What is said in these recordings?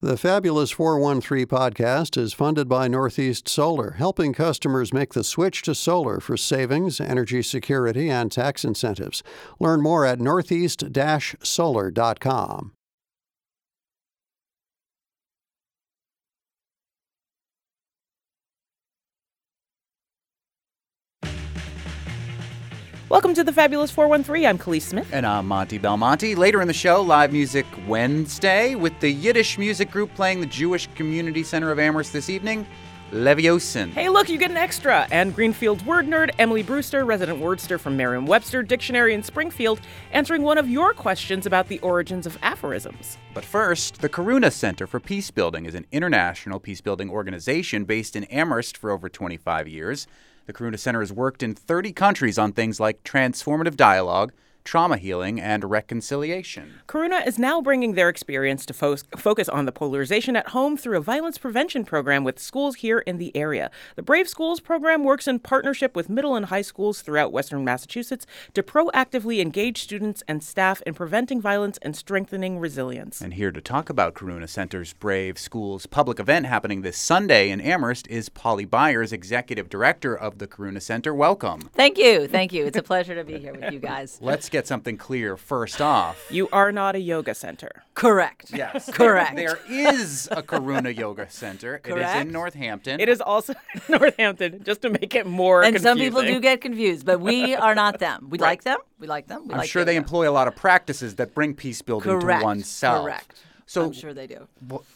The Fabulous 413 podcast is funded by Northeast Solar, helping customers make the switch to solar for savings, energy security, and tax incentives. Learn more at northeast solar.com. Welcome to the Fabulous 413. I'm Kaliis Smith. And I'm Monte Belmonte. Later in the show, live music Wednesday with the Yiddish music group playing the Jewish Community Center of Amherst this evening, Levyosn. Hey, look, you get an extra. And Greenfield's word nerd, Emily Brewster, resident wordster from Merriam Webster Dictionary in Springfield, answering one of your questions about the origins of aphorisms. But first, the Karuna Center for Peacebuilding is an international peacebuilding organization based in Amherst for over 25 years. The Karuna Center has worked in 30 countries on things like transformative dialogue, trauma healing, and reconciliation. Karuna is now bringing their experience to fo- focus on the polarization at home through a violence prevention program with schools here in the area. The Brave Schools program works in partnership with middle and high schools throughout Western Massachusetts to proactively engage students and staff in preventing violence and strengthening resilience. And here to talk about Karuna Center's Brave Schools public event happening this Sunday in Amherst is Polly Byers, Executive Director of the Karuna Center. Welcome. Thank you. Thank you. It's a pleasure to be here with you guys. Let's get something clear first off. You are not a yoga center. Correct. Yes. Correct. There is a Karuna Yoga Center. Correct. It is in Northampton. It is also in Northampton, just to make it more And some people do get confused, but we are not them. We like them. We like them. We I'm like sure they yoga. employ a lot of practices that bring peace building Correct. to oneself. Correct. So I'm sure they do.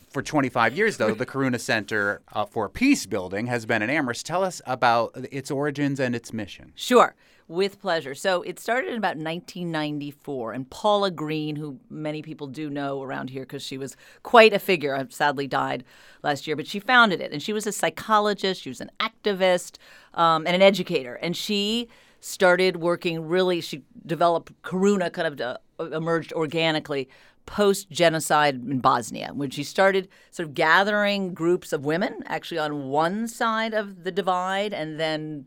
for 25 years, though, the Karuna Center uh, for Peace Building has been in Amherst. Tell us about its origins and its mission. Sure. With pleasure. So it started in about 1994, and Paula Green, who many people do know around here because she was quite a figure, uh, sadly died last year, but she founded it. And she was a psychologist, she was an activist, um, and an educator. And she started working really, she developed Karuna kind of uh, emerged organically post genocide in Bosnia, when she started sort of gathering groups of women actually on one side of the divide and then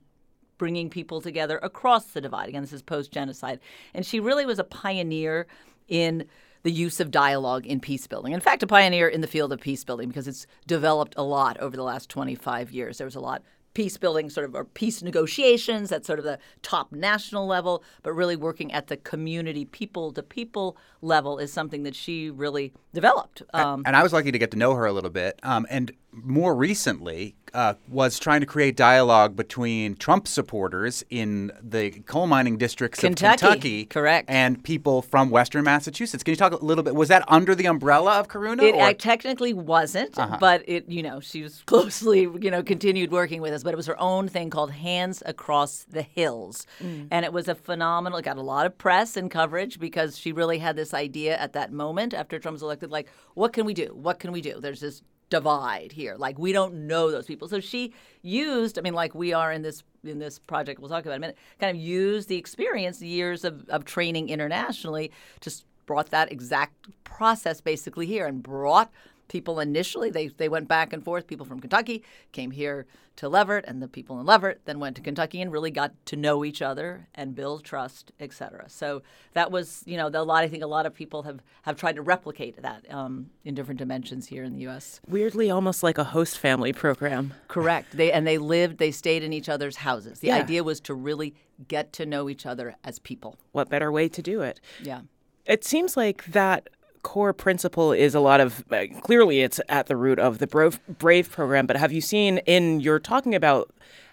bringing people together across the divide. Again, this is post genocide. And she really was a pioneer in the use of dialogue in peace building. In fact, a pioneer in the field of peace building because it's developed a lot over the last 25 years. There was a lot peace building sort of or peace negotiations at sort of the top national level but really working at the community people to people level is something that she really developed um, and I was lucky to get to know her a little bit. Um, and more recently, uh, was trying to create dialogue between Trump supporters in the coal mining districts Kentucky, of Kentucky, correct. and people from Western Massachusetts. Can you talk a little bit? Was that under the umbrella of Karuna? It technically wasn't, but it, you know, she was closely, you know, continued working with us. But it was her own thing called Hands Across the Hills, mm. and it was a phenomenal. It got a lot of press and coverage because she really had this idea at that moment after Trump was elected, like, what can we do? What can we do? There's this divide here, like we don't know those people. So she used, I mean, like we are in this in this project we'll talk about in a minute, kind of used the experience, years of, of training internationally, just brought that exact process basically here and brought people initially they, they went back and forth. People from kentucky came here to leverett and the people in leverett then went to kentucky and really got to know each other and build trust etc so that was you know the, a lot i think a lot of people have have tried to replicate that um, in different dimensions here in the us Weirdly, almost like a host family program. correct. They and they lived they stayed in each other's houses. The Yeah. idea was to really get to know each other as people. What better way to do it? yeah. It seems like that core principle is a lot of uh, clearly it's at the root of the Brave, Brave program. But have you seen in your talking about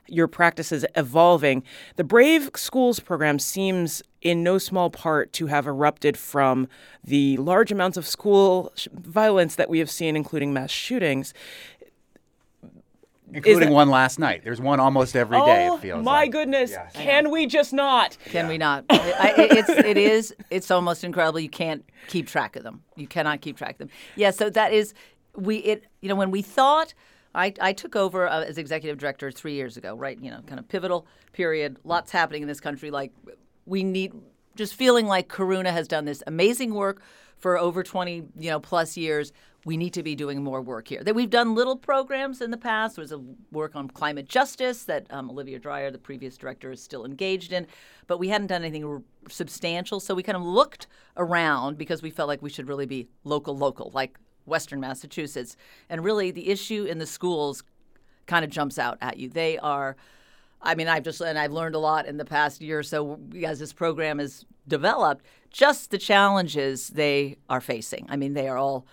your practices evolving, the Brave Schools program seems in no small part to have erupted from the large amounts of school sh- violence that we have seen, including mass shootings. Including that- one last night. There's one almost every day. oh it feels my like. goodness! Yes. Can we just not? Can we not? I, I, it's it is it's almost incredible. You can't keep track of them. You cannot keep track of them. Yeah. So that is we it you know when we thought. I, I took over uh, as executive director three years ago, right? You know, kind of pivotal period. Lots happening in this country. Like, we need just feeling like Karuna has done this amazing work for over 20, you know, plus years. We need to be doing more work here. That we've done little programs in the past. There was a work on climate justice that um, Olivia Dreyer, the previous director, is still engaged in, but we hadn't done anything r- substantial. So we kind of looked around because we felt like we should really be local, local, like Western Massachusetts. And really, the issue in the schools kind of jumps out at you. They are, I mean, I've just, and I've learned a lot in the past year or so as this program is developed, just the challenges they are facing. I mean, they are all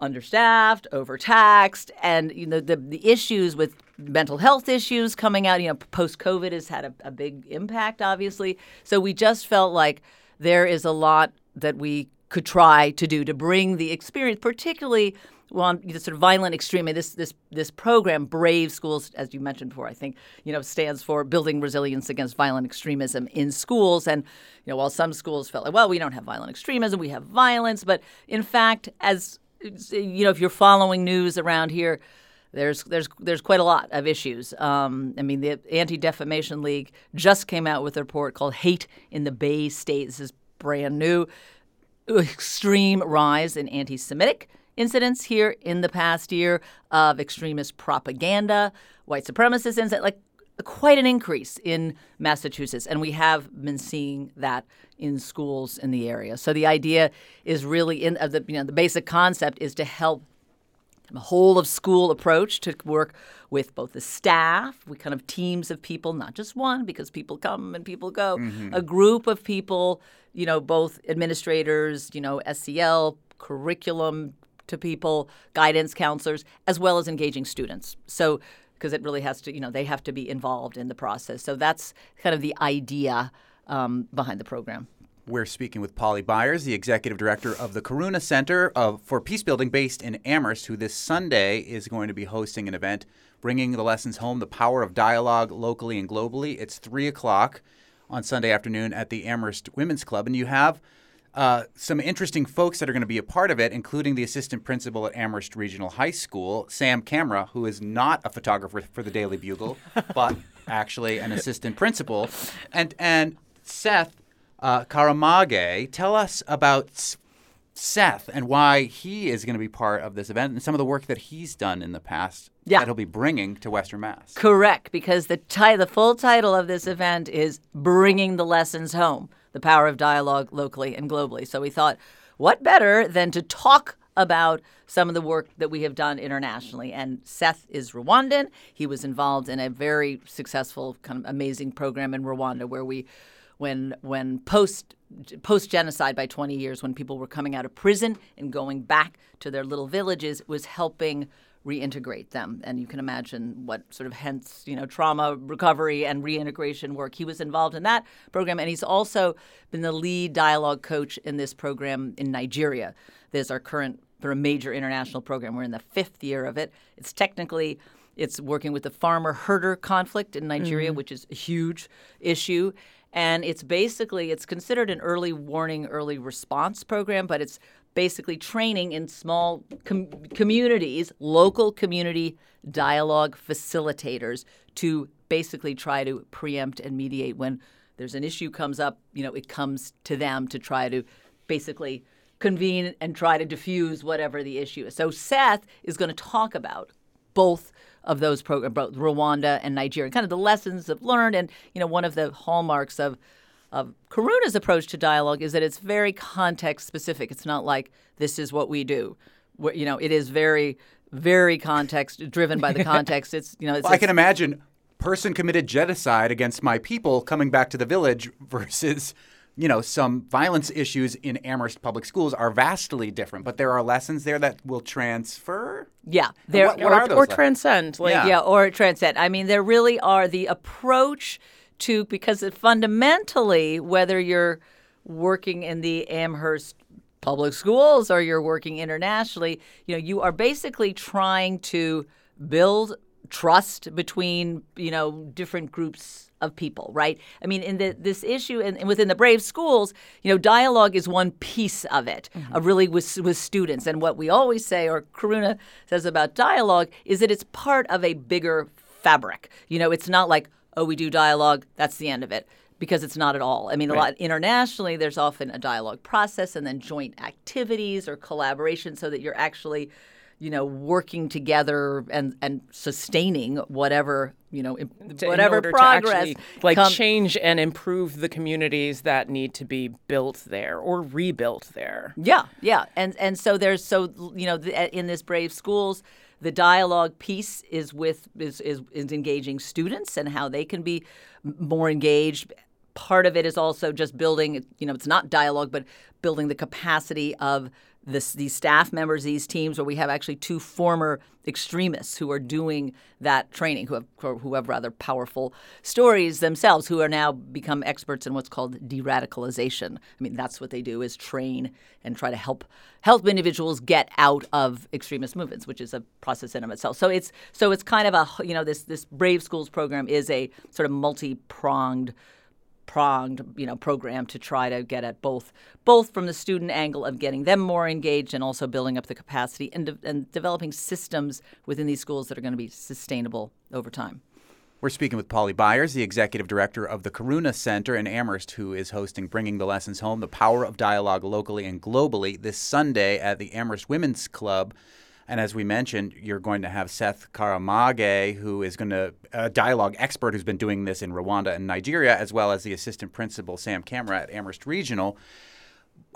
understaffed, overtaxed, and you know the the issues with mental health issues coming out. You know, post COVID has had a, a big impact, obviously. So we just felt like there is a lot that we could try to do to bring the experience, particularly on the sort of violent extreme. This this this program, Brave Schools, as you mentioned before, I think you know stands for building resilience against violent extremism in schools. And you know, while some schools felt like, well, we don't have violent extremism, we have violence, but in fact, as you know, if you're following news around here, there's there's there's quite a lot of issues. Um, I mean, the Anti Defamation League just came out with a report called "Hate in the Bay State." This is brand new. Extreme rise in anti-Semitic incidents here in the past year of extremist propaganda, white supremacist incidents, like quite an increase in Massachusetts, and we have been seeing that in schools in the area. So the idea is really in uh, the you know the basic concept is to help a whole of school approach to work with both the staff, we kind of teams of people, not just one because people come and people go, mm-hmm. a group of people, you know, both administrators, you know, SEL, curriculum to people, guidance counselors, as well as engaging students. So because it really has to, you know, they have to be involved in the process. So that's kind of the idea um, behind the program. We're speaking with Polly Byers, the executive director of the Karuna Center of, for Peacebuilding based in Amherst, who this Sunday is going to be hosting an event bringing the lessons home, the power of dialogue locally and globally. It's 3 o'clock on Sunday afternoon at the Amherst Women's Club. And you have uh, some interesting folks that are going to be a part of it, including the assistant principal at Amherst Regional High School, Sam Camera, who is not a photographer for the Daily Bugle, but actually an assistant principal, and and Seth uh, Karamage. Tell us about Seth and why he is going to be part of this event and some of the work that he's done in the past yeah. that he'll be bringing to Western Mass. Correct, because the ti- the full title of this event is Bringing the Lessons Home the power of dialogue locally and globally. So we thought, what better than to talk about some of the work that we have done internationally. And Seth is Rwandan. He was involved in a very successful, kind of amazing program in Rwanda where we, when when post post genocide by 20 years, when people were coming out of prison and going back to their little villages, was helping reintegrate them. And you can imagine what sort of hence, you know, trauma recovery and reintegration work. He was involved in that program. And he's also been the lead dialogue coach in this program in Nigeria. There's our current for a major international program. We're in the fifth year of it. It's technically it's working with the farmer herder conflict in Nigeria, mm-hmm. which is a huge issue. And it's basically it's considered an early warning, early response program, but it's basically training in small com- communities, local community dialogue facilitators to basically try to preempt and mediate when there's an issue comes up, you know, it comes to them to try to basically convene and try to diffuse whatever the issue is. So Seth is going to talk about both of those programs, both Rwanda and Nigeria, kind of the lessons of learned, and you know, one of the hallmarks of of Karuna's approach to dialogue is that it's very context specific. It's not like this is what we do. You know, it is very, very context driven by the context. It's you know, it's, well, I can imagine person committed genocide against my people coming back to the village versus you know some violence issues in Amherst public schools are vastly different, but there are lessons there that will transfer. Yeah, there what, what or, or transcend. Like, yeah. yeah, or transcend. I mean, there really are the approach to because it fundamentally, whether you're working in the Amherst public schools or you're working internationally, you know, you are basically trying to build trust between you know different groups of people, right? I mean, in the, this issue and, within the Brave schools, you know, dialogue is one piece of it, mm-hmm. uh, really with with students. And what we always say, or Karuna says about dialogue, is that it's part of a bigger fabric. You know, it's not like oh, we do dialogue, that's the end of it. Because it's not at all. I mean, a lot internationally, there's often a dialogue process and then joint activities or collaboration so that you're actually you know, working together and and sustaining whatever you know, to- whatever progress actually, like come- change and improve the communities that need to be built there or rebuilt there. Yeah, yeah, and and so there's so you know the, in this Brave Schools, the dialogue piece is with is, is is engaging students and how they can be more engaged. Part of it is also just building. You know, it's not dialogue, but building the capacity of this, these staff members, these teams, where we have actually two former extremists who are doing that training, who have who have rather powerful stories themselves, who are now become experts in what's called de-radicalization. I mean, that's what they do is train and try to help help individuals get out of extremist movements, which is a process in of itself. So it's so it's kind of a you know this this Brave Schools program is a sort of multi pronged pronged you know program to try to get at both both from the student angle of getting them more engaged and also building up the capacity and, de- and developing systems within these schools that are going to be sustainable over time. We're speaking with Polly Byers, the executive director of the Karuna Center in Amherst, who is hosting Bringing the Lessons Home, the power of dialogue locally and globally this Sunday at the Amherst Women's Club. And as we mentioned, you're going to have Seth Karamage, who is going to, a dialogue expert who's been doing this in Rwanda and Nigeria, as well as the assistant principal, Sam Camera at Amherst Regional.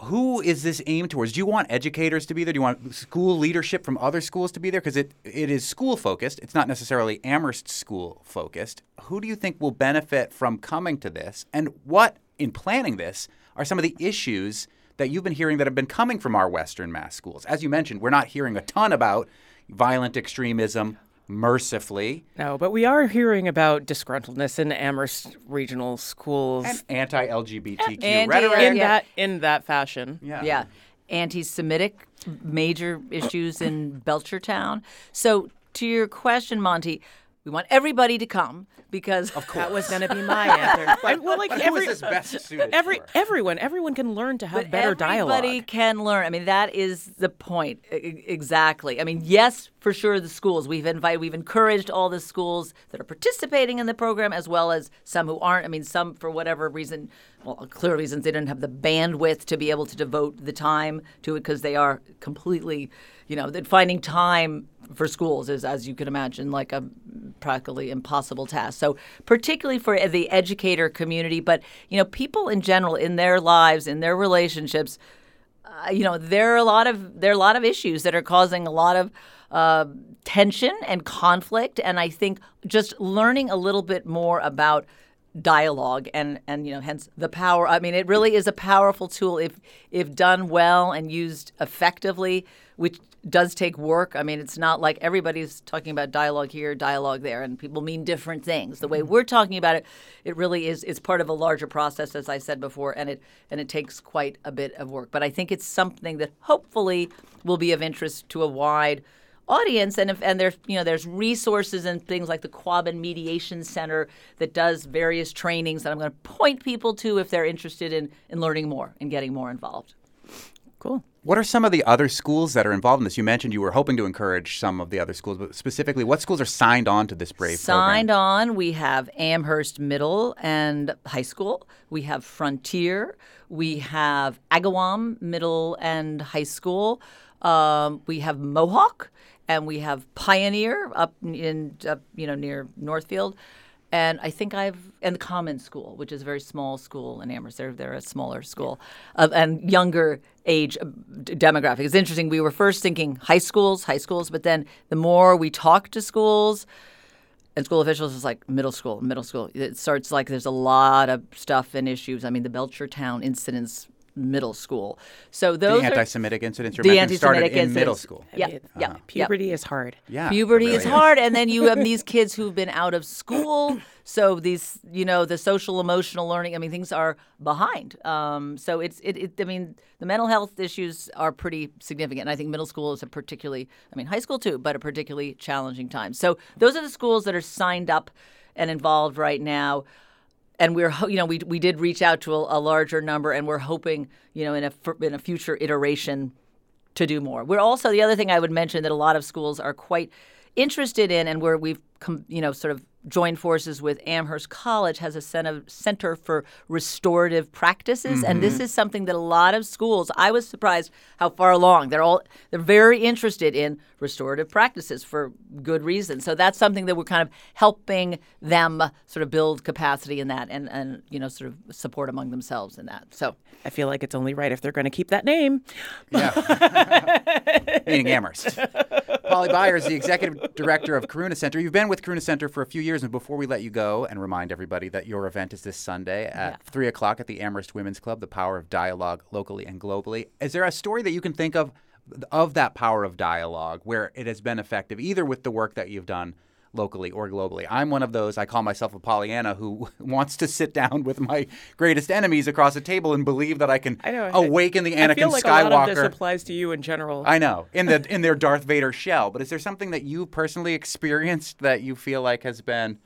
Who is this aimed towards? Do you want educators to be there? Do you want school leadership from other schools to be there? Because it, it is school focused. It's not necessarily Amherst school focused. Who do you think will benefit from coming to this? And what, in planning this, are some of the issues that you've been hearing that have been coming from our Western Mass schools? As you mentioned, we're not hearing a ton about violent extremism, mercifully, No, but we are hearing about disgruntledness in Amherst regional schools and anti-LGBTQ And- rhetoric. in yeah. that in that fashion. yeah. Yeah. Anti Semitic major issues in Belchertown. So, to your question, Monte, we want everybody to come because That was going to be my answer. I- well, like But every is this best suited every for? everyone everyone can learn to have But better everybody dialogue. Everybody can learn. I mean, that is the point exactly. I mean, yes, for sure, the schools we've invited, we've encouraged all the schools that are participating in the program, as well as some who aren't. I mean, some for whatever reason, well, clear reasons, they didn't have the bandwidth to be able to devote the time to it because they are completely, you know, that finding time for schools is, as you can imagine, like a practically impossible task. So, particularly for the educator community, but you know, people in general in their lives, in their relationships, uh, you know, there are a lot of there are a lot of issues that are causing a lot of uh, tension and conflict, and I think just learning a little bit more about dialogue and and you know hence the power i mean it really is a powerful tool if if done well and used effectively which does take work. I mean it's not like everybody's talking about dialogue here dialogue there and people mean different things. The way mm-hmm. we're talking about it it really is it's part of a larger process as i said before and it and it takes quite a bit of work. But i think it's something that hopefully will be of interest to a wide audience and if and there's you know there's resources and things like the Quabbin Mediation Center that does various trainings that I'm going to point people to if they're interested in in learning more and getting more involved. Cool. What are some of the other schools that are involved in this? You mentioned you were hoping to encourage some of the other schools, but specifically, what schools are signed on to this Brave Signed program? on, we have Amherst Middle and High School. We have Frontier. We have Agawam Middle and High School. Um, we have Mohawk, and we have Pioneer up in up, you know near Northfield. And I think I've and the Common School, which is a very small school in Amherst. They're they're a smaller school, uh, and younger age uh, demographic. It's interesting. We were first thinking high schools, high schools, but then the more we talked to schools, and school officials it's like middle school, middle school. It starts like there's a lot of stuff and issues. I mean, the Belchertown incidents, middle school. So those are anti-Semitic incidents you're the mentioning started anti-Semitic in middle school. Yeah, It- yeah, yeah. Puberty is hard. Yeah, Puberty it really is hard, and then you have these kids who've been out of school. So these, you know, the social emotional learning. I mean, things are behind. Um, so it's, it, it. I mean, the mental health issues are pretty significant. And I think middle school is a particularly, I mean, high school too, but a particularly challenging time. So those are the schools that are signed up and involved right now and we're you know we we did reach out to a, a larger number and we're hoping you know in a in a future iteration to do more. We're also the other thing I would mention that a lot of schools are quite interested in and where we've you know sort of joined forces with Amherst College, has a center for restorative practices, mm-hmm. and this mm-hmm. is something that a lot of schools. I was surprised how far along they're all. They're very interested in restorative practices for good reason. So that's something that we're kind of helping them sort of build capacity in that, and and you know sort of support among themselves in that. So I feel like it's only right if they're going to keep that name. Yeah, meaning Amherst. Polly Byers, the executive director of Karuna Center. You've been with Karuna Center for a few years, and before we let you go, and remind everybody that your event is this Sunday at yeah. three o'clock at the Amherst Women's Club. The power of dialogue, locally and globally. Is there a story that you can think of of that power of dialogue where it has been effective, either with the work that you've done? Locally or globally. I'm one of those, I call myself a Pollyanna, who wants to sit down with my greatest enemies across a table and believe that I can I know, awaken the Anakin I feel like Skywalker. A lot of this applies to you in general. I know, in the in their Darth Vader shell. But is there something that you personally experienced that you feel like has been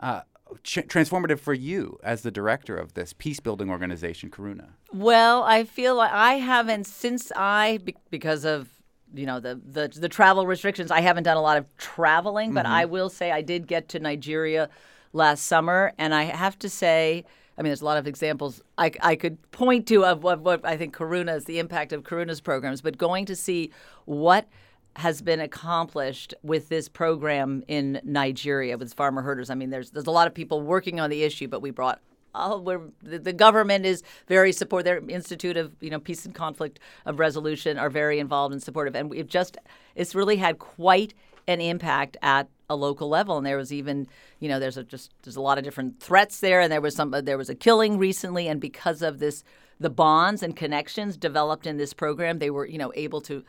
uh, ch- transformative for you as the director of this peace building organization, Karuna? Well, I feel like I haven't since I because of you know the, the the travel restrictions. I haven't done a lot of traveling, but mm-hmm. I will say I did get to Nigeria last summer, and I have to say. I mean, there's a lot of examples I, I could point to of what, what I think Karuna's, the impact of Karuna's programs, but going to see what has been accomplished with this program in Nigeria with farmer herders. I mean, there's there's a lot of people working on the issue, but we brought we're, the, the, government is very supportive. Their Institute of you know Peace and Conflict of Resolution are very involved and supportive, and we've just it's really had quite an impact at a local level. And there was even you know there's a, just there's a lot of different threats there, and there was some there was a killing recently, and because of this, the bonds and connections developed in this program, they were you know able to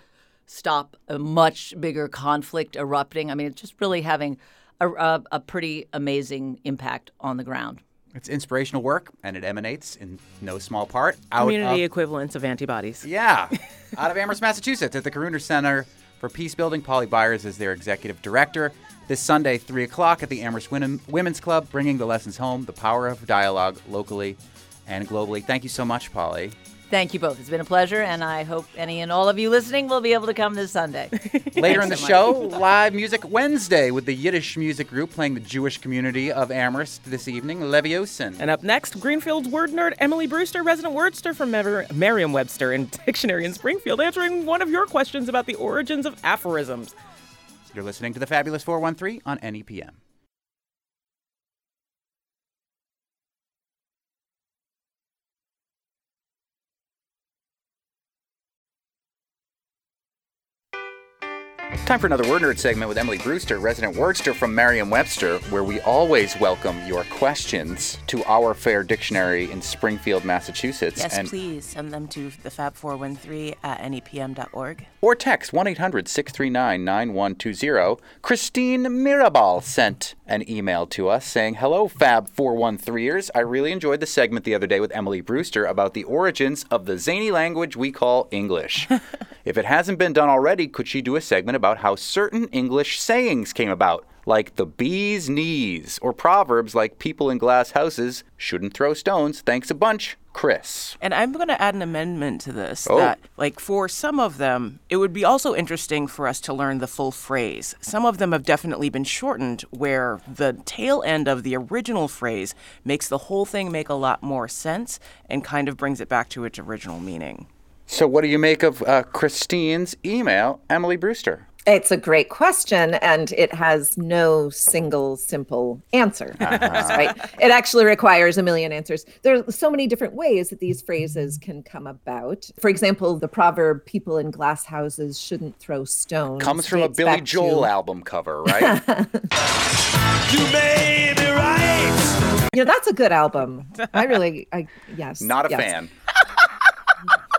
stop a much bigger conflict erupting. I mean, it's just really having a, a, a pretty amazing impact on the ground. It's inspirational work, and it emanates in no small part out community of, equivalents of antibodies. Yeah, out of Amherst, Massachusetts, at the Karuna Center for Peace Building. Polly Byers is their executive director. This Sunday, three o'clock, at the Amherst Women's Club, bringing the lessons home, the power of dialogue locally and globally. Thank you so much, Polly. Thank you both. It's been a pleasure, and I hope any and all of you listening will be able to come this Sunday. Later in the so show, live music Wednesday with the Yiddish music group playing the Jewish community of Amherst this evening, Levyosn. And up next, Greenfield's word nerd Emily Brewster, resident wordster from Mer- Merriam-Webster and Dictionary in Springfield, answering one of your questions about the origins of aphorisms. You're listening to the Fabulous 413 on NEPM. Time for another Word Nerd segment with Emily Brewster, resident wordster from Merriam-Webster, where we always welcome your questions to our fair dictionary in Springfield, Massachusetts. Yes, and please send them to the Fab413 at nepm.org. Or text 1-800-639-9120. Christine Mirabal sent an email to us saying, Hello, Fab413ers. I really enjoyed the segment the other day with Emily Brewster about the origins of the zany language we call English. if it hasn't been done already, could she do a segment about how certain English sayings came about, like the bee's knees, or proverbs like people in glass houses shouldn't throw stones. Thanks a bunch, Chris. And I'm going to add an amendment to this oh. that, like, for some of them, it would be also interesting for us to learn the full phrase. Some of them have definitely been shortened, where the tail end of the original phrase makes the whole thing make a lot more sense and kind of brings it back to its original meaning. So, what do you make of uh, Christine's email, Emily Brewster? It's a great question, and it has no single simple answer. Uh-huh. Right? It actually requires a million answers. There are so many different ways that these phrases can come about. For example, the proverb "People in glass houses shouldn't throw stones" comes from a Billy Joel to... album cover, right? you may be right. You know, that's a good album. I really, I yes. Not a yes. fan.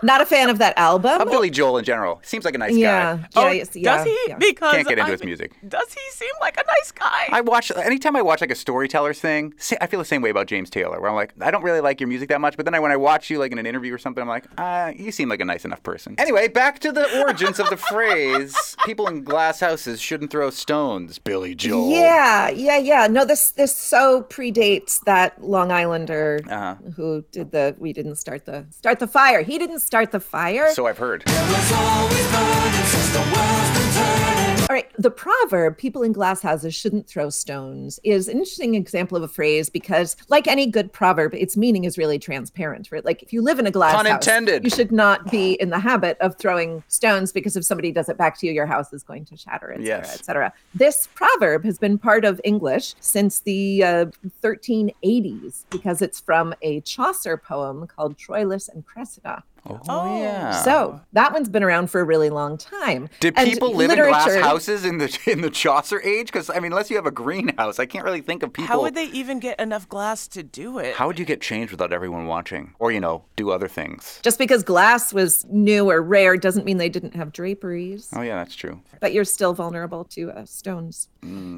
Not a fan of that album. Of Billy Joel in general. Seems like a nice yeah. guy. Oh, yeah, yeah, does he? Yeah. Because can't get into I his music. Does he seem like a nice guy? I watch anytime I watch like a storyteller's thing. I feel the same way about James Taylor, where I'm like, I don't really like your music that much, but then I, when I watch you like in an interview or something, I'm like, uh, you seem like a nice enough person. Anyway, back to the origins of the phrase: "People in glass houses shouldn't throw stones." Billy Joel. Yeah, yeah, yeah. No, this this so predates that Long Islander uh-huh. who did the. We didn't start the start the fire. He didn't start the fire. So I've heard. All right. The proverb, people in glass houses shouldn't throw stones, is an interesting example of a phrase because, like any good proverb, its meaning is really transparent, right? Like if you live in a glass Pun house, intended. you should not be in the habit of throwing stones because if somebody does it back to you, your house is going to shatter, et cetera, Yes. et cetera. This proverb has been part of English since the uh, 1380s because it's from a Chaucer poem called Troilus and Cressida. Oh, yeah. So that one's been around for a really long time. Did And people live in glass houses in the in the Chaucer age? Because I mean, unless you have a greenhouse, I can't really think of people. How would they even get enough glass to do it? How would you get changed without everyone watching, or you know, do other things? Just because glass was new or rare doesn't mean they didn't have draperies. Oh yeah, that's true. But you're still vulnerable to uh, stones.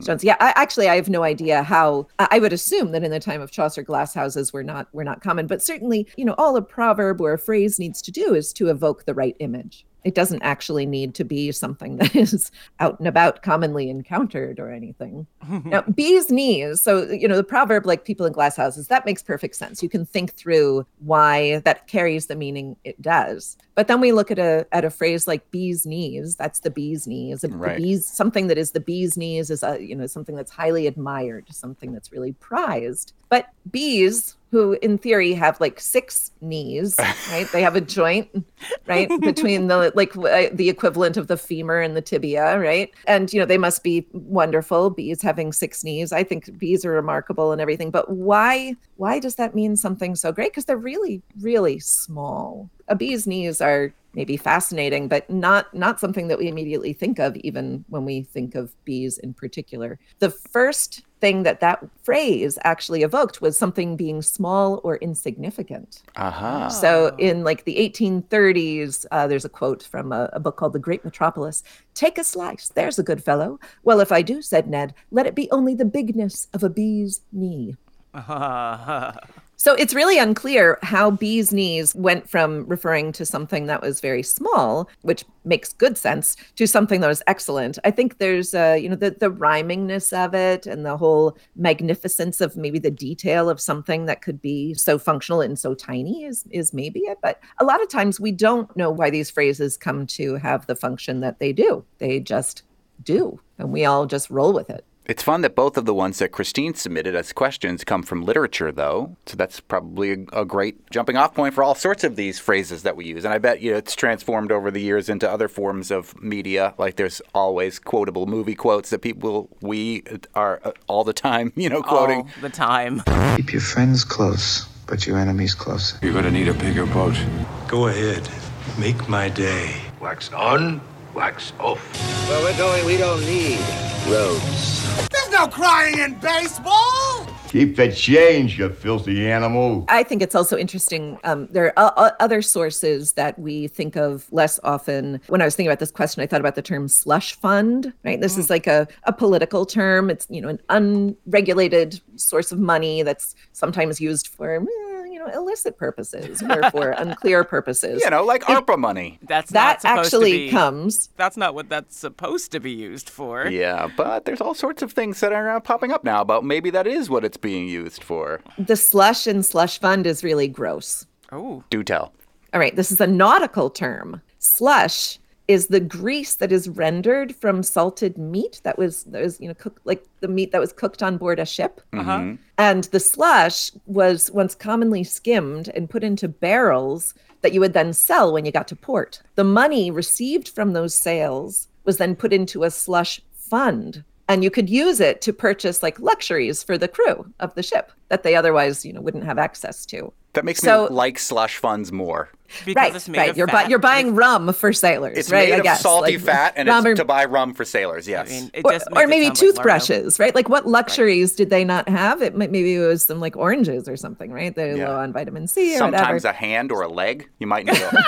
Stones. Yeah, I, actually, I have no idea how. I I would assume that in the time of Chaucer, glass houses were not were not common. But certainly, you know, all a proverb or a phrase needs to do is to evoke the right image. It doesn't actually need to be something that is out and about, commonly encountered, or anything. now, bee's knees. So, you know, the proverb, like people in glass houses, that makes perfect sense. You can think through why that carries the meaning it does. But then we look at a at a phrase like bee's knees. That's the bee's knees. The Right. bees, something that is the bee's knees is a you know something that's highly admired, something that's really prized. But bees, who in theory have like six knees, right? They have a joint, right, between the like uh, the equivalent of the femur and the tibia, right? And you know they must be wonderful. Bees having six knees. I think bees are remarkable and everything. But why? Why does that mean something so great? Because they're really, really small. A bee's knees are maybe fascinating, but not not something that we immediately think of, even when we think of bees in particular. The first thing that that phrase actually evoked was something being small or insignificant. Aha. So in like the 1830s, uh, there's a quote from a, a book called The Great Metropolis. Take a slice. There's a good fellow. Well, if I do, said Ned, let it be only the bigness of a bee's knee. So it's really unclear how bees' knees went from referring to something that was very small, which makes good sense, to something that was excellent. I think there's, uh, you know, the the rhymingness of it and the whole magnificence of maybe the detail of something that could be so functional and so tiny is is maybe it. But a lot of times we don't know why these phrases come to have the function that they do. They just do, and we all just roll with it. It's fun that both of the ones that Christine submitted as questions come from literature, though. So that's probably a, a great jumping off point for all sorts of these phrases that we use. And I bet you know, it's transformed over the years into other forms of media. Like there's always quotable movie quotes that people, we are uh, all the time, you know, quoting. All the time. Keep your friends close, but your enemies closer. You're gonna need a bigger boat. Go ahead. Make my day. Wax on, wax off. Where we're going, we don't need roads. There's no crying in baseball! Keep the change, you filthy animal. I think it's also interesting. Um, there are o- o- other sources that we think of less often. When I was thinking about this question, I thought about the term slush fund, right? This is like a, a political term. It's, you know, an unregulated source of money that's sometimes used for, eh, you know, illicit purposes or for unclear purposes. You know, like ARPA money. That's that not supposed to actually be- comes That's not what that's supposed to be used for. Yeah, but there's all sorts of things that are uh, popping up now about maybe that is what it's being used for. the slush and slush fund is really gross. Oh. Do tell. All right, this is a nautical term. Slush is the grease that is rendered from salted meat that was that was you know cooked like the meat that was cooked on board a ship. Mm-hmm. And the slush was once commonly skimmed and put into barrels that you would then sell when you got to port. The money received from those sales was then put into a slush fund. And you could use it to purchase like luxuries for the crew of the ship that they otherwise, you know, wouldn't have access to. That makes So- me like slush funds more. Because right, it's made right. of You're, bu- you're buying rum for sailors, It's right? made I of guess. salty like, fat, and rum it's or- to buy rum for sailors. Yes. I mean, it or, just or makes it maybe sound like toothbrushes, right? Like what luxuries did they not have? It might, maybe it was some like oranges or something, right? They're Yeah. low on vitamin C or Sometimes whatever. a hand or a leg. You might need a,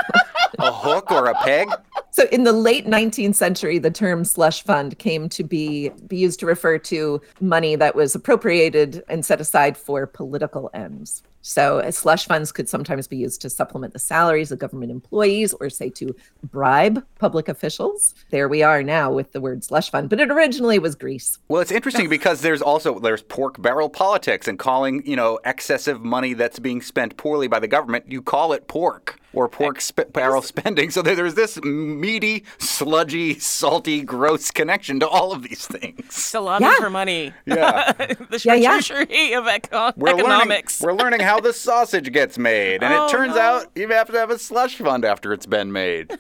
a hook or a peg. So in the late 19th century, the term slush fund came to be, be used to refer to money that was appropriated and set aside for political ends. So uh, slush funds could sometimes be used to supplement the salaries of government employees or say to bribe public officials. There we are now with the word slush fund, but it originally was grease. Well, it's interesting because there's also there's pork barrel politics and calling you know excessive money that's being spent poorly by the government. You call it pork. Or pork sp- barrel spending. So there's this meaty, sludgy, salty, gross connection to all of these things. Salami Yeah. for money. Yeah. the Yeah, yeah. charcuterie of eco- We're economics. Learning, we're learning how the sausage gets made, and Oh, it turns no. out you have to have a slush fund after it's been made.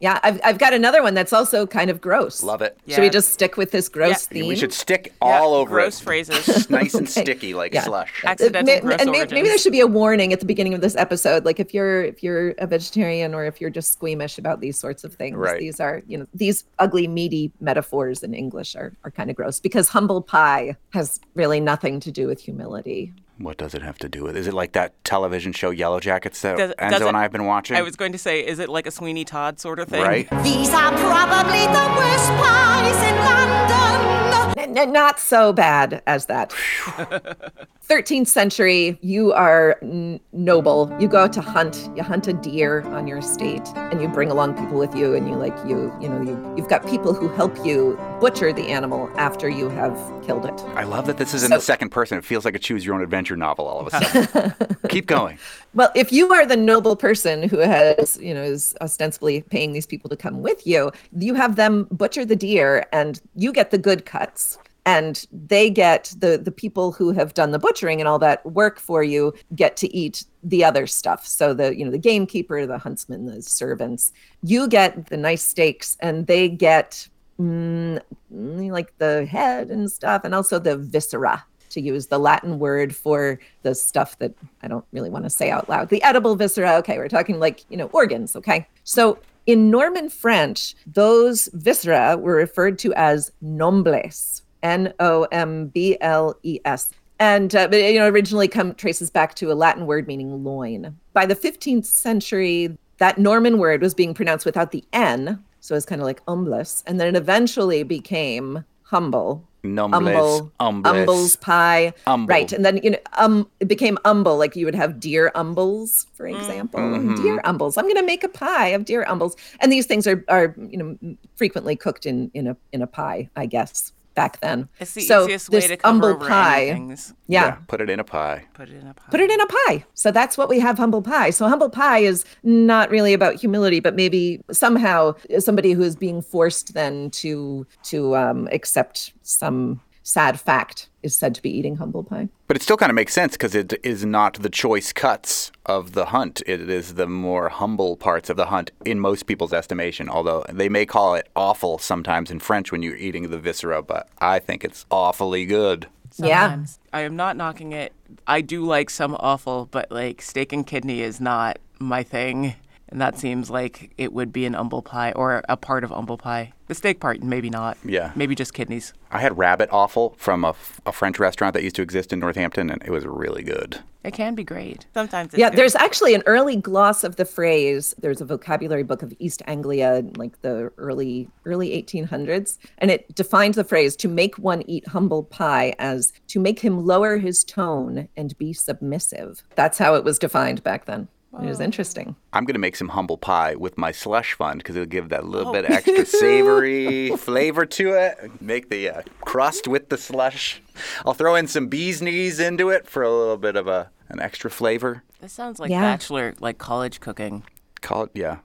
Yeah, I've, I've got another one that's also kind of gross. Love it. Should we just stick with this gross Yeah, theme? We should stick Yeah, all over gross it. phrases. nice and Okay. sticky like Yeah. slush. Accidental May- gross and may- maybe there should be a warning at the beginning of this episode like if you're if you're a vegetarian or if you're just squeamish about these sorts of things Right. these are you know these ugly meaty metaphors in english are, are kind of gross because humble pie has really nothing to do with humility What does it have to do with? Is it like that television show Yellow Jackets that Does- Enzo does it- and I have been watching? I was going to say, is it like a Sweeney Todd sort of thing? right. These are probably the worst pies in London. N- n- not so bad as that 13th century you are n- noble you go out to hunt you hunt a deer on your estate and you bring along people with you and you like you you know you you've got people who help you butcher the animal after you have killed it I love that this is in So- the second person. It feels like a choose your own adventure novel all of a sudden. Keep going. Well, if you are the noble person who has, you know, is ostensibly paying these people to come with you, you have them butcher the deer and you get the good cuts. And they get the the people who have done the butchering and all that work for you get to eat the other stuff. So the you know the gamekeeper, the huntsman, the servants, you get the nice steaks, and they get mm, like the head and stuff, and also the viscera to use the Latin word for the stuff that I don't really want to say out loud. The edible viscera. Okay, we're talking like, you know, organs. Okay. So in Norman French, those viscera were referred to as nombles, N O M B L E S. And uh, but, you know, originally come traces back to a Latin word meaning loin. By the 15th century, that Norman word was being pronounced without the N, so it's kind of like umblus, and then it eventually became humble, Numbles, umble, umbles, umbles pie, umble. right? And then you know, um, it became umble, like you would have deer umbles, for example, and deer umbles. I'm going to make a pie of deer umbles, and these things are are you know frequently cooked in in a in a pie, I guess back then. It's the so easiest way this to cover umble over pie, anything. yeah, Put it in a pie. Put it in a pie. put it in a pie. So that's what we have humble pie. So humble pie is not really about humility, but maybe somehow somebody who is being forced then to to um, accept some sad fact is said to be eating humble pie. But it still kind of makes sense because it is not the choice cuts of the hunt. It is the more humble parts of the hunt in most people's estimation. Although they may call it offal sometimes in French when you're eating the viscera, but I think it's awfully good. Sometimes. I am not knocking it. I do like some offal, but like steak and kidney is not my thing. And that seems like it would be an humble pie or a part of humble pie. The steak part, maybe not. Yeah. Maybe just kidneys. I had rabbit offal from a, f- a French restaurant that used to exist in Northampton, and it was really good. It can be great. Sometimes it's Yeah, good. there's actually an early gloss of the phrase. There's a vocabulary book of East Anglia, like the early early 1800s, and it defined the phrase "to make one eat humble pie" as to make him lower his tone and be submissive. That's how it was defined back then. It was interesting. I'm going to make some humble pie with my slush fund because it'll give that little bit extra savory flavor to it. Make the uh, crust with the slush. I'll throw in some bee's knees into it for a little bit of a an extra flavor. This sounds like Yeah. bachelor, like college cooking. Call it, yeah.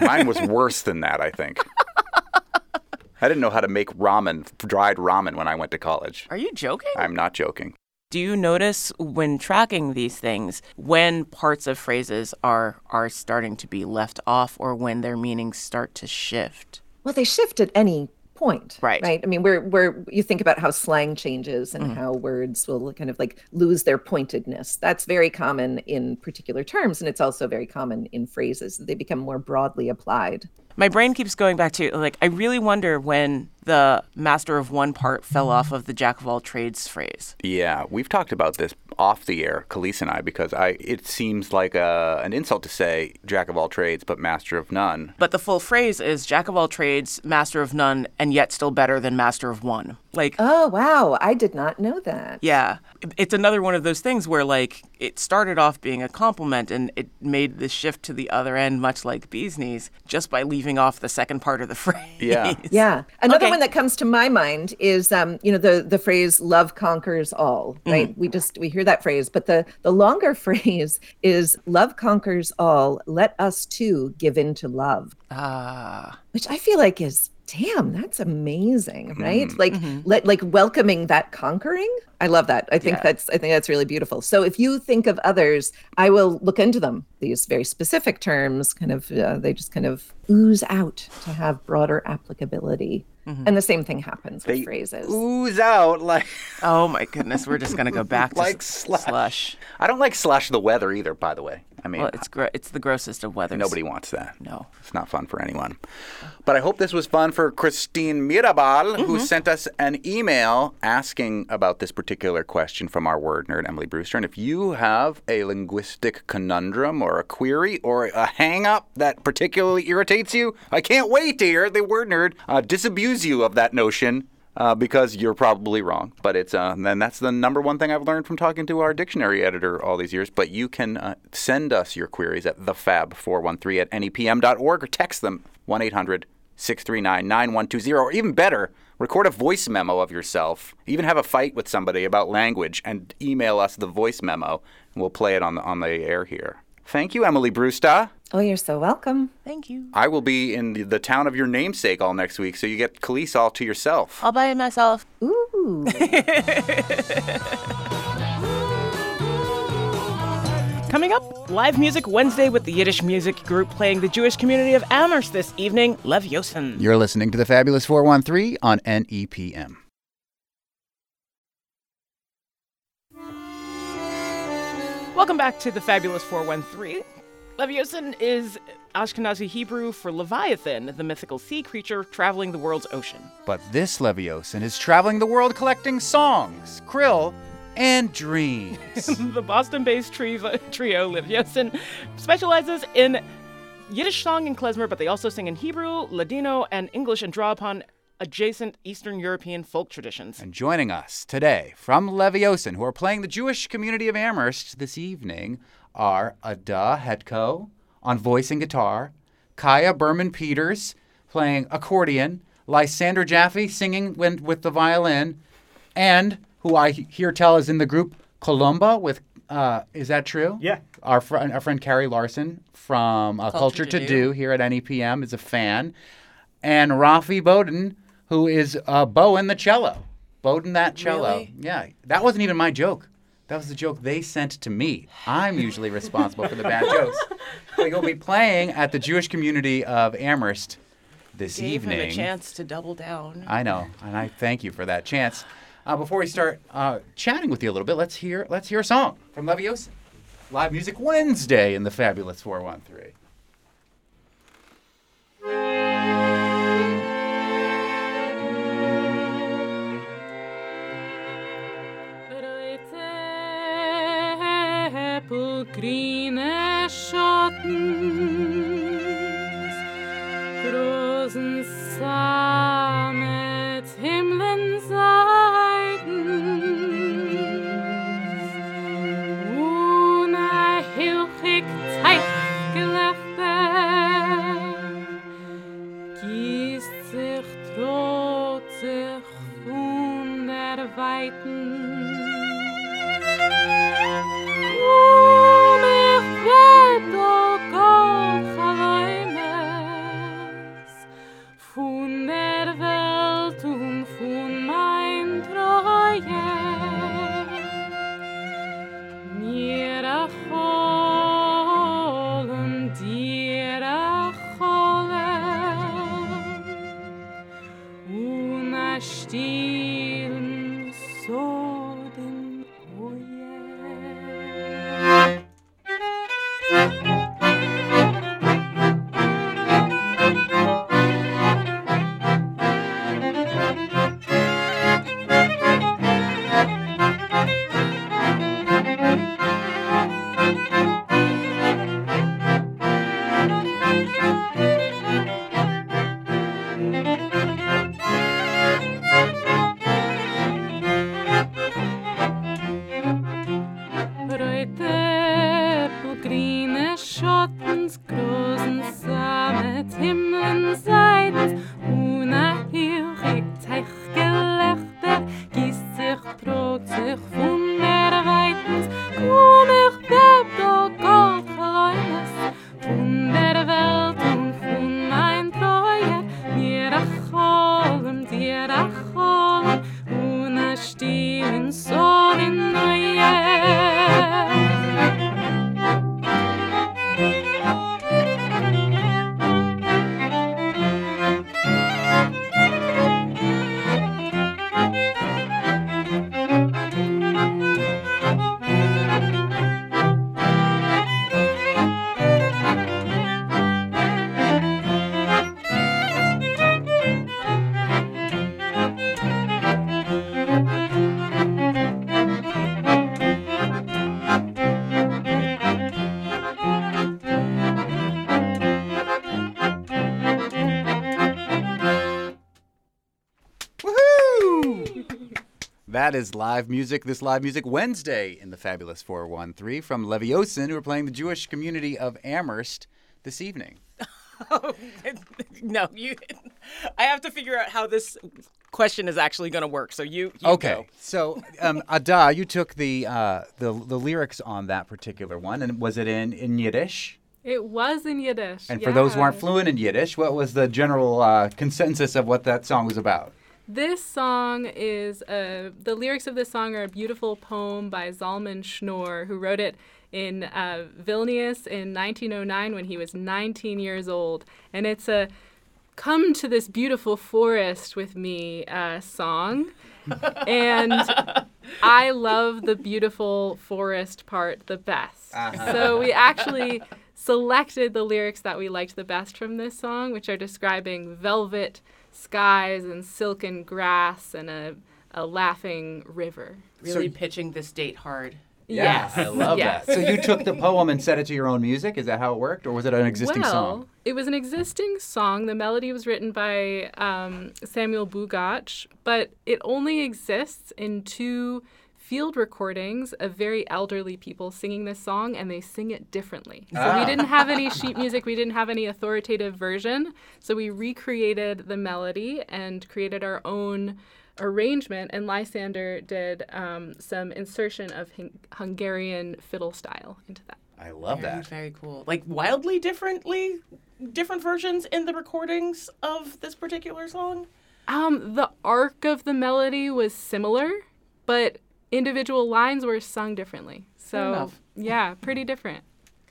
Mine was worse than that, I think. I didn't know how to make ramen, dried ramen, when I went to college. Are you joking? I'm not joking. Do you notice when tracking these things when parts of phrases are are starting to be left off or when their meanings start to shift? Well, they shift at any point, Right. Right. I mean, we're we're you think about how slang changes and mm-hmm. how words will kind of like lose their pointedness. That's very common in particular terms, and it's also very common in phrases. They become more broadly applied. My brain keeps going back to like I really wonder when the master of one part fell off of the jack of all trades phrase. Yeah, we've talked about this off the air, Kaliis and I, because I it seems like a, an insult to say jack of all trades but master of none. But the full phrase is jack of all trades, master of none, and yet still better than master of one. Like, oh wow, I did not know that. Yeah, it's another one of those things where like it started off being a compliment and it made the shift to the other end, much like bees knees, just by leaving off the second part of the phrase. Yeah, yeah. Another Okay. one that comes to my mind is um, you know the the phrase "love conquers all." Right? We just we hear that phrase, but the the longer phrase is "love conquers all." Let us too give in to love. Ah. which I feel like is damn, that's amazing, Mm-hmm. right? Like let like welcoming that conquering. I love that. I think Yeah. that's I think that's really beautiful. So if you think of others, I will look into them. These very specific terms, kind of, uh, they just kind of ooze out to have broader applicability. Mm-hmm. And the same thing happens with They phrases. ooze out like Oh my goodness, we're just gonna go back to Like slush. slush. I don't like slush the weather either. By the way, I mean Well, it's it's the grossest of weathers. nobody wants that. No. It's not fun for anyone. But I hope this was fun for Christine Mirabal, who Mm-hmm. sent us an email asking about this particular question from our word nerd, Emily Brewster. And if you have a linguistic conundrum or a query or a hang up that particularly irritates you, I can't wait to hear the word nerd uh, disabuse you of that notion. Uh, because you're probably wrong, but it's uh, and that's the number one thing I've learned from talking to our dictionary editor all these years. But you can uh, send us your queries at thefab413 at nepm.org or text them 1 800 639 9120, or even better, record a voice memo of yourself. Even have a fight with somebody about language and email us the voice memo, and we'll play it on the, on the air here. Thank you, Emily Brewster. Oh, you're so welcome. Thank you. I will be in the, the town of your namesake all next week, so you get Kaliis all to yourself. All by myself. Ooh. Coming up, live music Wednesday with the Yiddish music group playing the Jewish community of Amherst this evening, Levyosn. You're listening to the Fabulous 413 on NEPM. Welcome back to the Fabulous 413. Levyosn is Ashkenazi Hebrew for Leviathan, the mythical sea creature traveling the world's ocean. But this Levyosn is traveling the world collecting songs, krill, and dreams. the Boston based trio, trio Lev specializes in Yiddish song and klezmer, but they also sing in Hebrew, Ladino, and English and draw upon adjacent Eastern European folk traditions. and joining us today from Levyosn, who are playing the Jewish community of Amherst this evening, are Ada Hetko on voice and guitar, Kaya Berman Peters playing accordion, Lysander Jaffe singing with, with the violin, and who I hear tell is in the group Columba with. Uh, is that true? Yeah. Our friend, our friend Carrie Larson from uh, Culture, Culture to to Do. Do. here at NEPM is a fan, and Rafi Bowden, who is uh, Bowen the cello. Bowden that cello. Really? Yeah, that wasn't even my joke. That was the joke they sent to me. I'm usually responsible for the bad jokes. But you'll be playing at the Jewish community of Amherst this Gave evening. him a chance to double down. I know, and I thank you for that chance. Uh, before we start uh, chatting with you a little bit, let's hear let's hear a song from Levyosn. Live Music Wednesday in the Fabulous 413. grüne Schatten. That is live music, this live music Wednesday in the Fabulous 413 from Levyosn, who are playing the Jewish community of Amherst this evening. no, you. I have to figure out how this question is actually going to work. So you. you okay, go. so um, Ada, you took the, uh, the the lyrics on that particular one, and was it in, in Yiddish? It was in Yiddish. And for those who aren't fluent in Yiddish, what was the general uh, consensus of what that song was about? This song is uh, the lyrics of this song are a beautiful poem by Zalman Shneour, who wrote it in uh, Vilnius in 1909 when he was 19 years old, and it's a "Come to this beautiful forest with me" uh, song, and I love the beautiful forest part the best. Uh-huh. So we actually selected the lyrics that we liked the best from this song, which are describing velvet skies and silken grass and a, a laughing river. Really pitching this date hard. Yes. I love yes. that. So you took the poem and set it to your own music? Is that how it worked, or was it an existing well, song? It was an existing song. The melody was written by um, Samuel Bugatch, but it only exists in two field recordings of very elderly people singing this song, and they sing it differently. So Ah. we didn't have any sheet music, we didn't have any authoritative version. So we recreated the melody and created our own arrangement, and Lysander did um, some insertion of Hun- Hungarian fiddle style into that. I love very, that. Very cool. Like wildly differently, different versions in the recordings of this particular song. Um, the arc of the melody was similar, but individual lines were sung differently. So yeah, pretty different.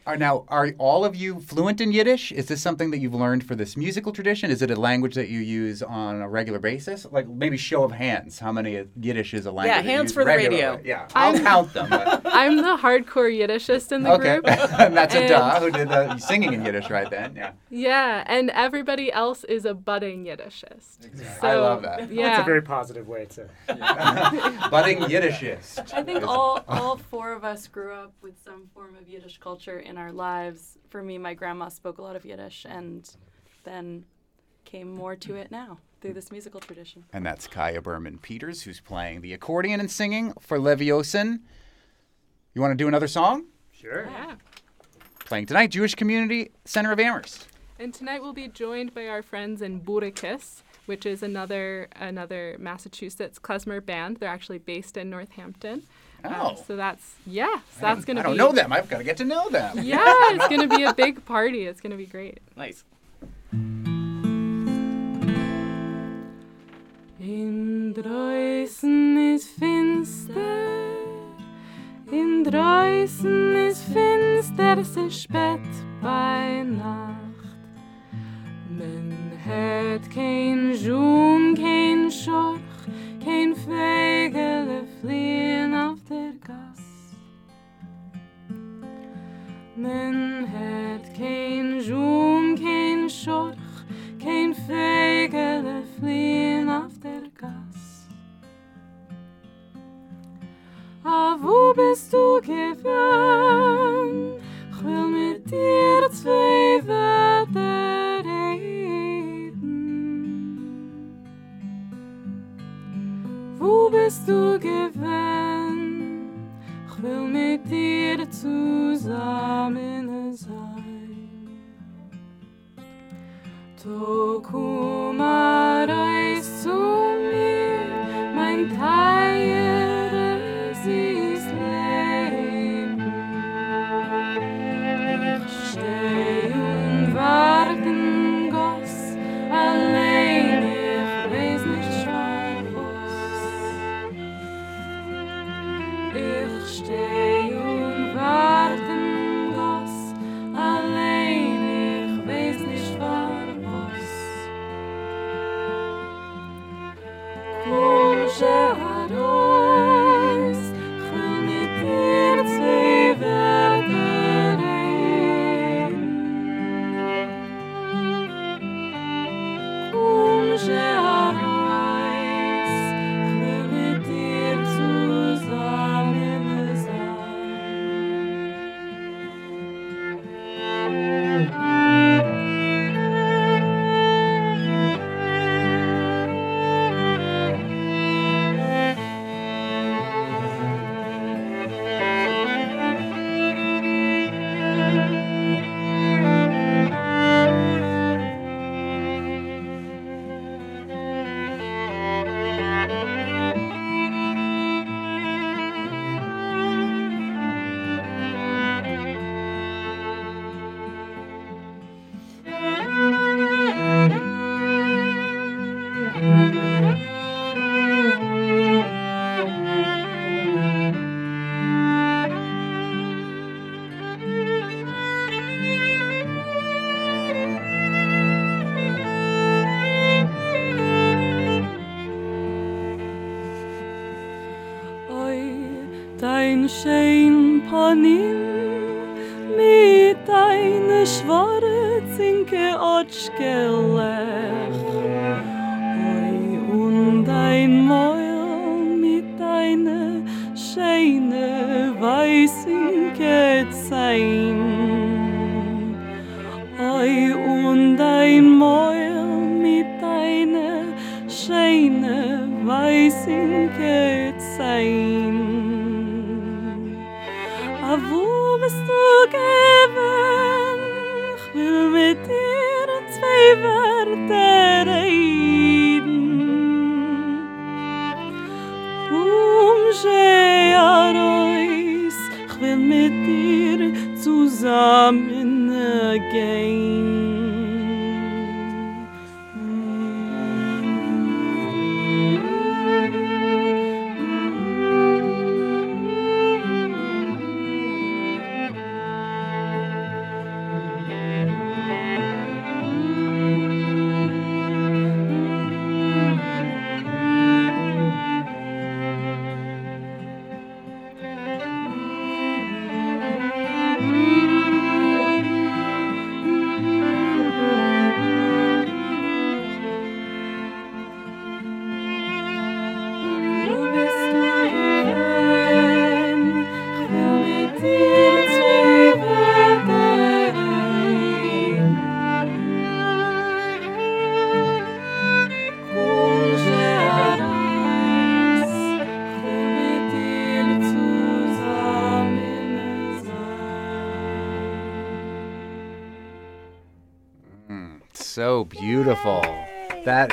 Are now are all of you fluent in Yiddish? Is this something that you've learned for this musical tradition? Is it a language that you use on a regular basis? Like maybe show of hands, how many Yiddish is a language? that you hands use for the regularly? radio. Yeah, I'll I'm- count them. but- I'm the hardcore Yiddishist in the okay, group. and that's a And- duh who did the singing in Yiddish right then. Yeah, Yeah, and everybody else is a budding Yiddishist. So, I love that. Yeah. That's a very positive way to. budding Yiddishist. I think all all four of us grew up with some form of Yiddish culture in our lives. For me, my grandma spoke a lot of Yiddish, and then came more to it now through this musical tradition. And that's Kaya Berman Peters, who's playing the accordion and singing for Levyosn. You want to do another song? Sure. Yeah. Playing tonight, Jewish Community Center of Amherst. And tonight we'll be joined by our friends in Burikis, which is another another Massachusetts klezmer band. They're actually based in Northampton. Uh, Oh. so that's yeah. So that's gonna. be. don't know them. I've got to get to know them. Yeah, it's going to be a big party. It's going to be great. Nice. In draußen ist finster, in draußen ist finster, es ist spät bei Nacht. Man hört kein Schum, kein Schorch, kein Vögel fliehen auf der Gass. Man hört kein Schum, kein Schorch, kein Vögel fliehen auf der Gass. Ah, wo bist du gewesen? Ich will mit dir zwei Wörter Wo bist du gewesen? Ich will mit dir zusammen sein. Tokuma reist zu mir, mein teures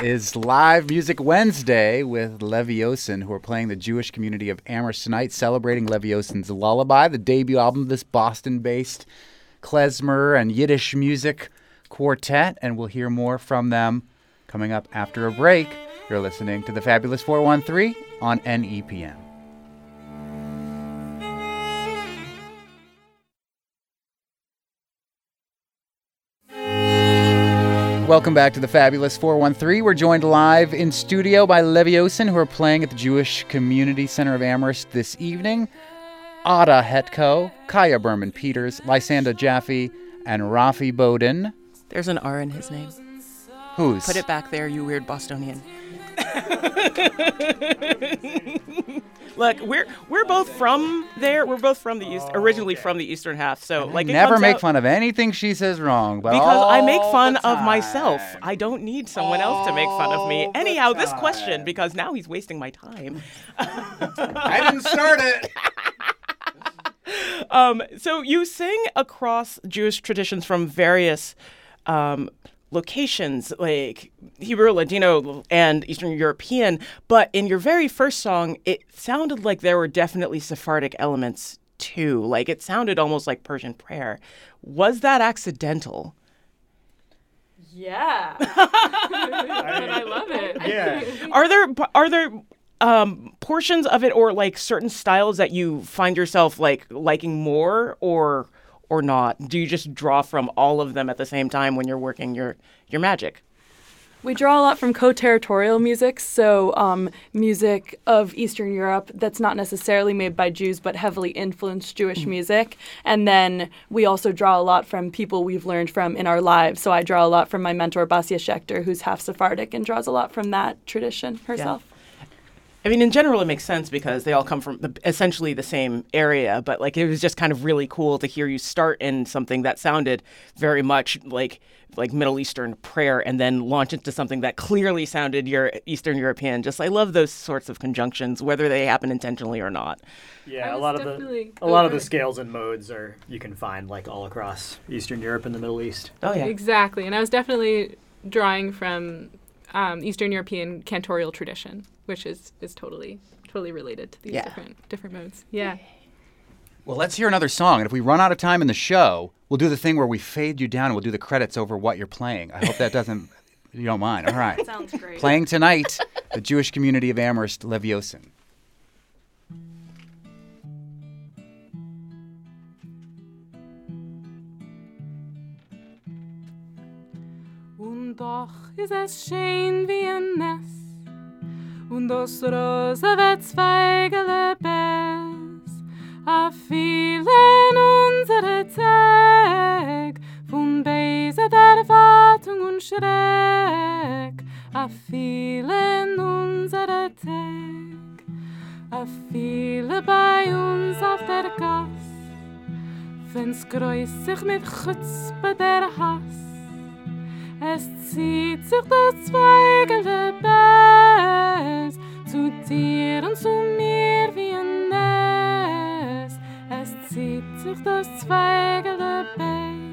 Is Live Music Wednesday with Levyosn, who are playing the Jewish community of Amherst tonight, celebrating Levyosn's Lullaby, the debut album of this Boston based klezmer and Yiddish music quartet. And we'll hear more from them coming up after a break. You're listening to the Fabulous 413 on NEPM. Welcome back to the Fabulous 413. We're joined live in studio by Levi Levyosn, who are playing at the Jewish Community Center of Amherst this evening. Ada Hetko, Kaya Berman Peters, Lysander Jaffe, and Rafi Bowden. There's an R in his name. Whose? Put it back there, you weird Bostonian. Look, we're we're both from there. We're both from the east, originally from the eastern half. So like, Never make out- fun of anything she says wrong, but because I make fun of myself. I don't need someone else to make fun of me. Anyhow, this question because now he's wasting my time. I didn't start it. um, so you sing across Jewish traditions from various um, locations, like Hebrew, Ladino, and Eastern European. But in your very first song, it sounded like there were definitely Sephardic elements too. Like it sounded almost like Persian prayer. Was that accidental? Yeah. but I love it. Yeah. Are there are there um, portions of it or like certain styles that you find yourself like liking more or or not? Do you just draw from all of them at the same time when you're working your your magic? We draw a lot from co-territorial music, so um, music of Eastern Europe that's not necessarily made by Jews but heavily influenced Jewish music. And then we also draw a lot from people we've learned from in our lives. So I draw a lot from my mentor Basia Schechter, who's half Sephardic and draws a lot from that tradition herself. I mean, in general, it makes sense because they all come from the, essentially the same area. But like, it was just kind of really cool to hear you start in something that sounded very much like like Middle Eastern prayer, and then launch into something that clearly sounded your Eastern European. Just I love those sorts of conjunctions, whether they happen intentionally or not. Yeah, I a was lot of the definitely a lot of the scales and modes are you can find like all across Eastern Europe and the Middle East. Oh yeah, Exactly. And I was definitely drawing from um, Eastern European cantorial tradition, which is, is totally totally related to these Yeah. different different modes. Yeah. Well, let's hear another song. And if we run out of time in the show, we'll do the thing where we fade you down and we'll do the credits over what you're playing. I hope that doesn't, you don't mind. All right. Sounds great. Playing tonight, the Jewish community of Amherst, Levyosn. Und doch ist es schön wie ein Nest. Und das Rosa wird Zweigele best. a vielen unsere Tag von Beise der Erwartung und Schreck, a vielen unsere Tag, a viele bei uns auf der Gass, wenn's größ sich mit Chutzpe der Hass. Es zieht sich das zweigende Bess zu dir und zu mir wie ein Nest. Es zieht sich das zweigende Bess.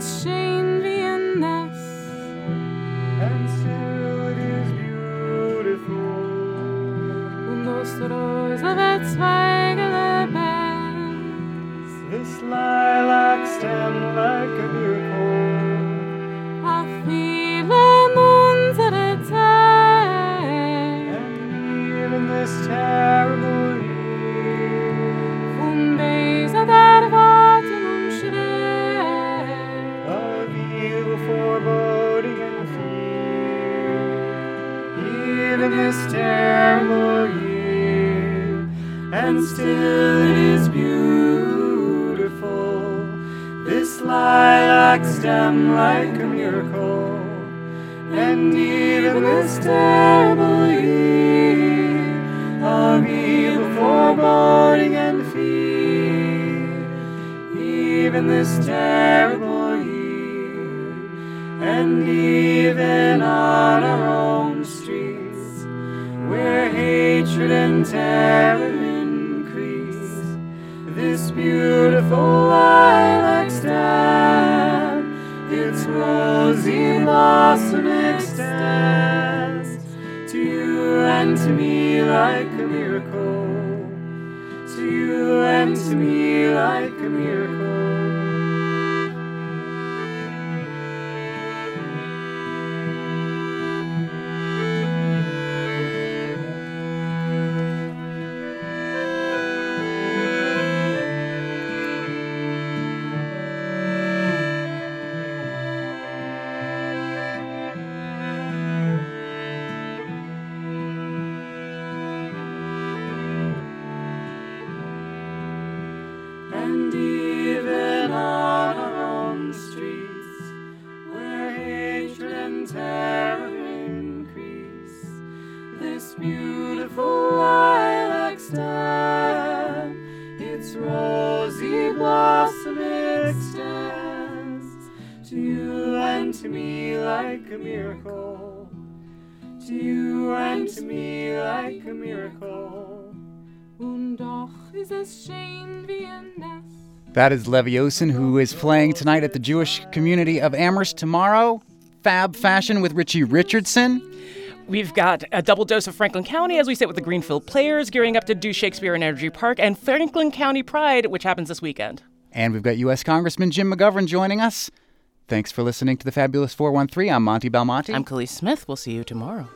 Ist to me like a miracle. That is Levyosn, who is playing tonight at the Jewish community of Amherst. Tomorrow, Fab Fashion with Richie Richardson. We've got a double dose of Franklin County as we sit with the Greenfield Players, gearing up to do Shakespeare in Energy Park, and Franklin County Pride, which happens this weekend. And we've got U.S. Congressman Jim McGovern joining us. Thanks for listening to the Fabulous 413. I'm Monte Belmonte. I'm Kaliis Smith. We'll see you tomorrow.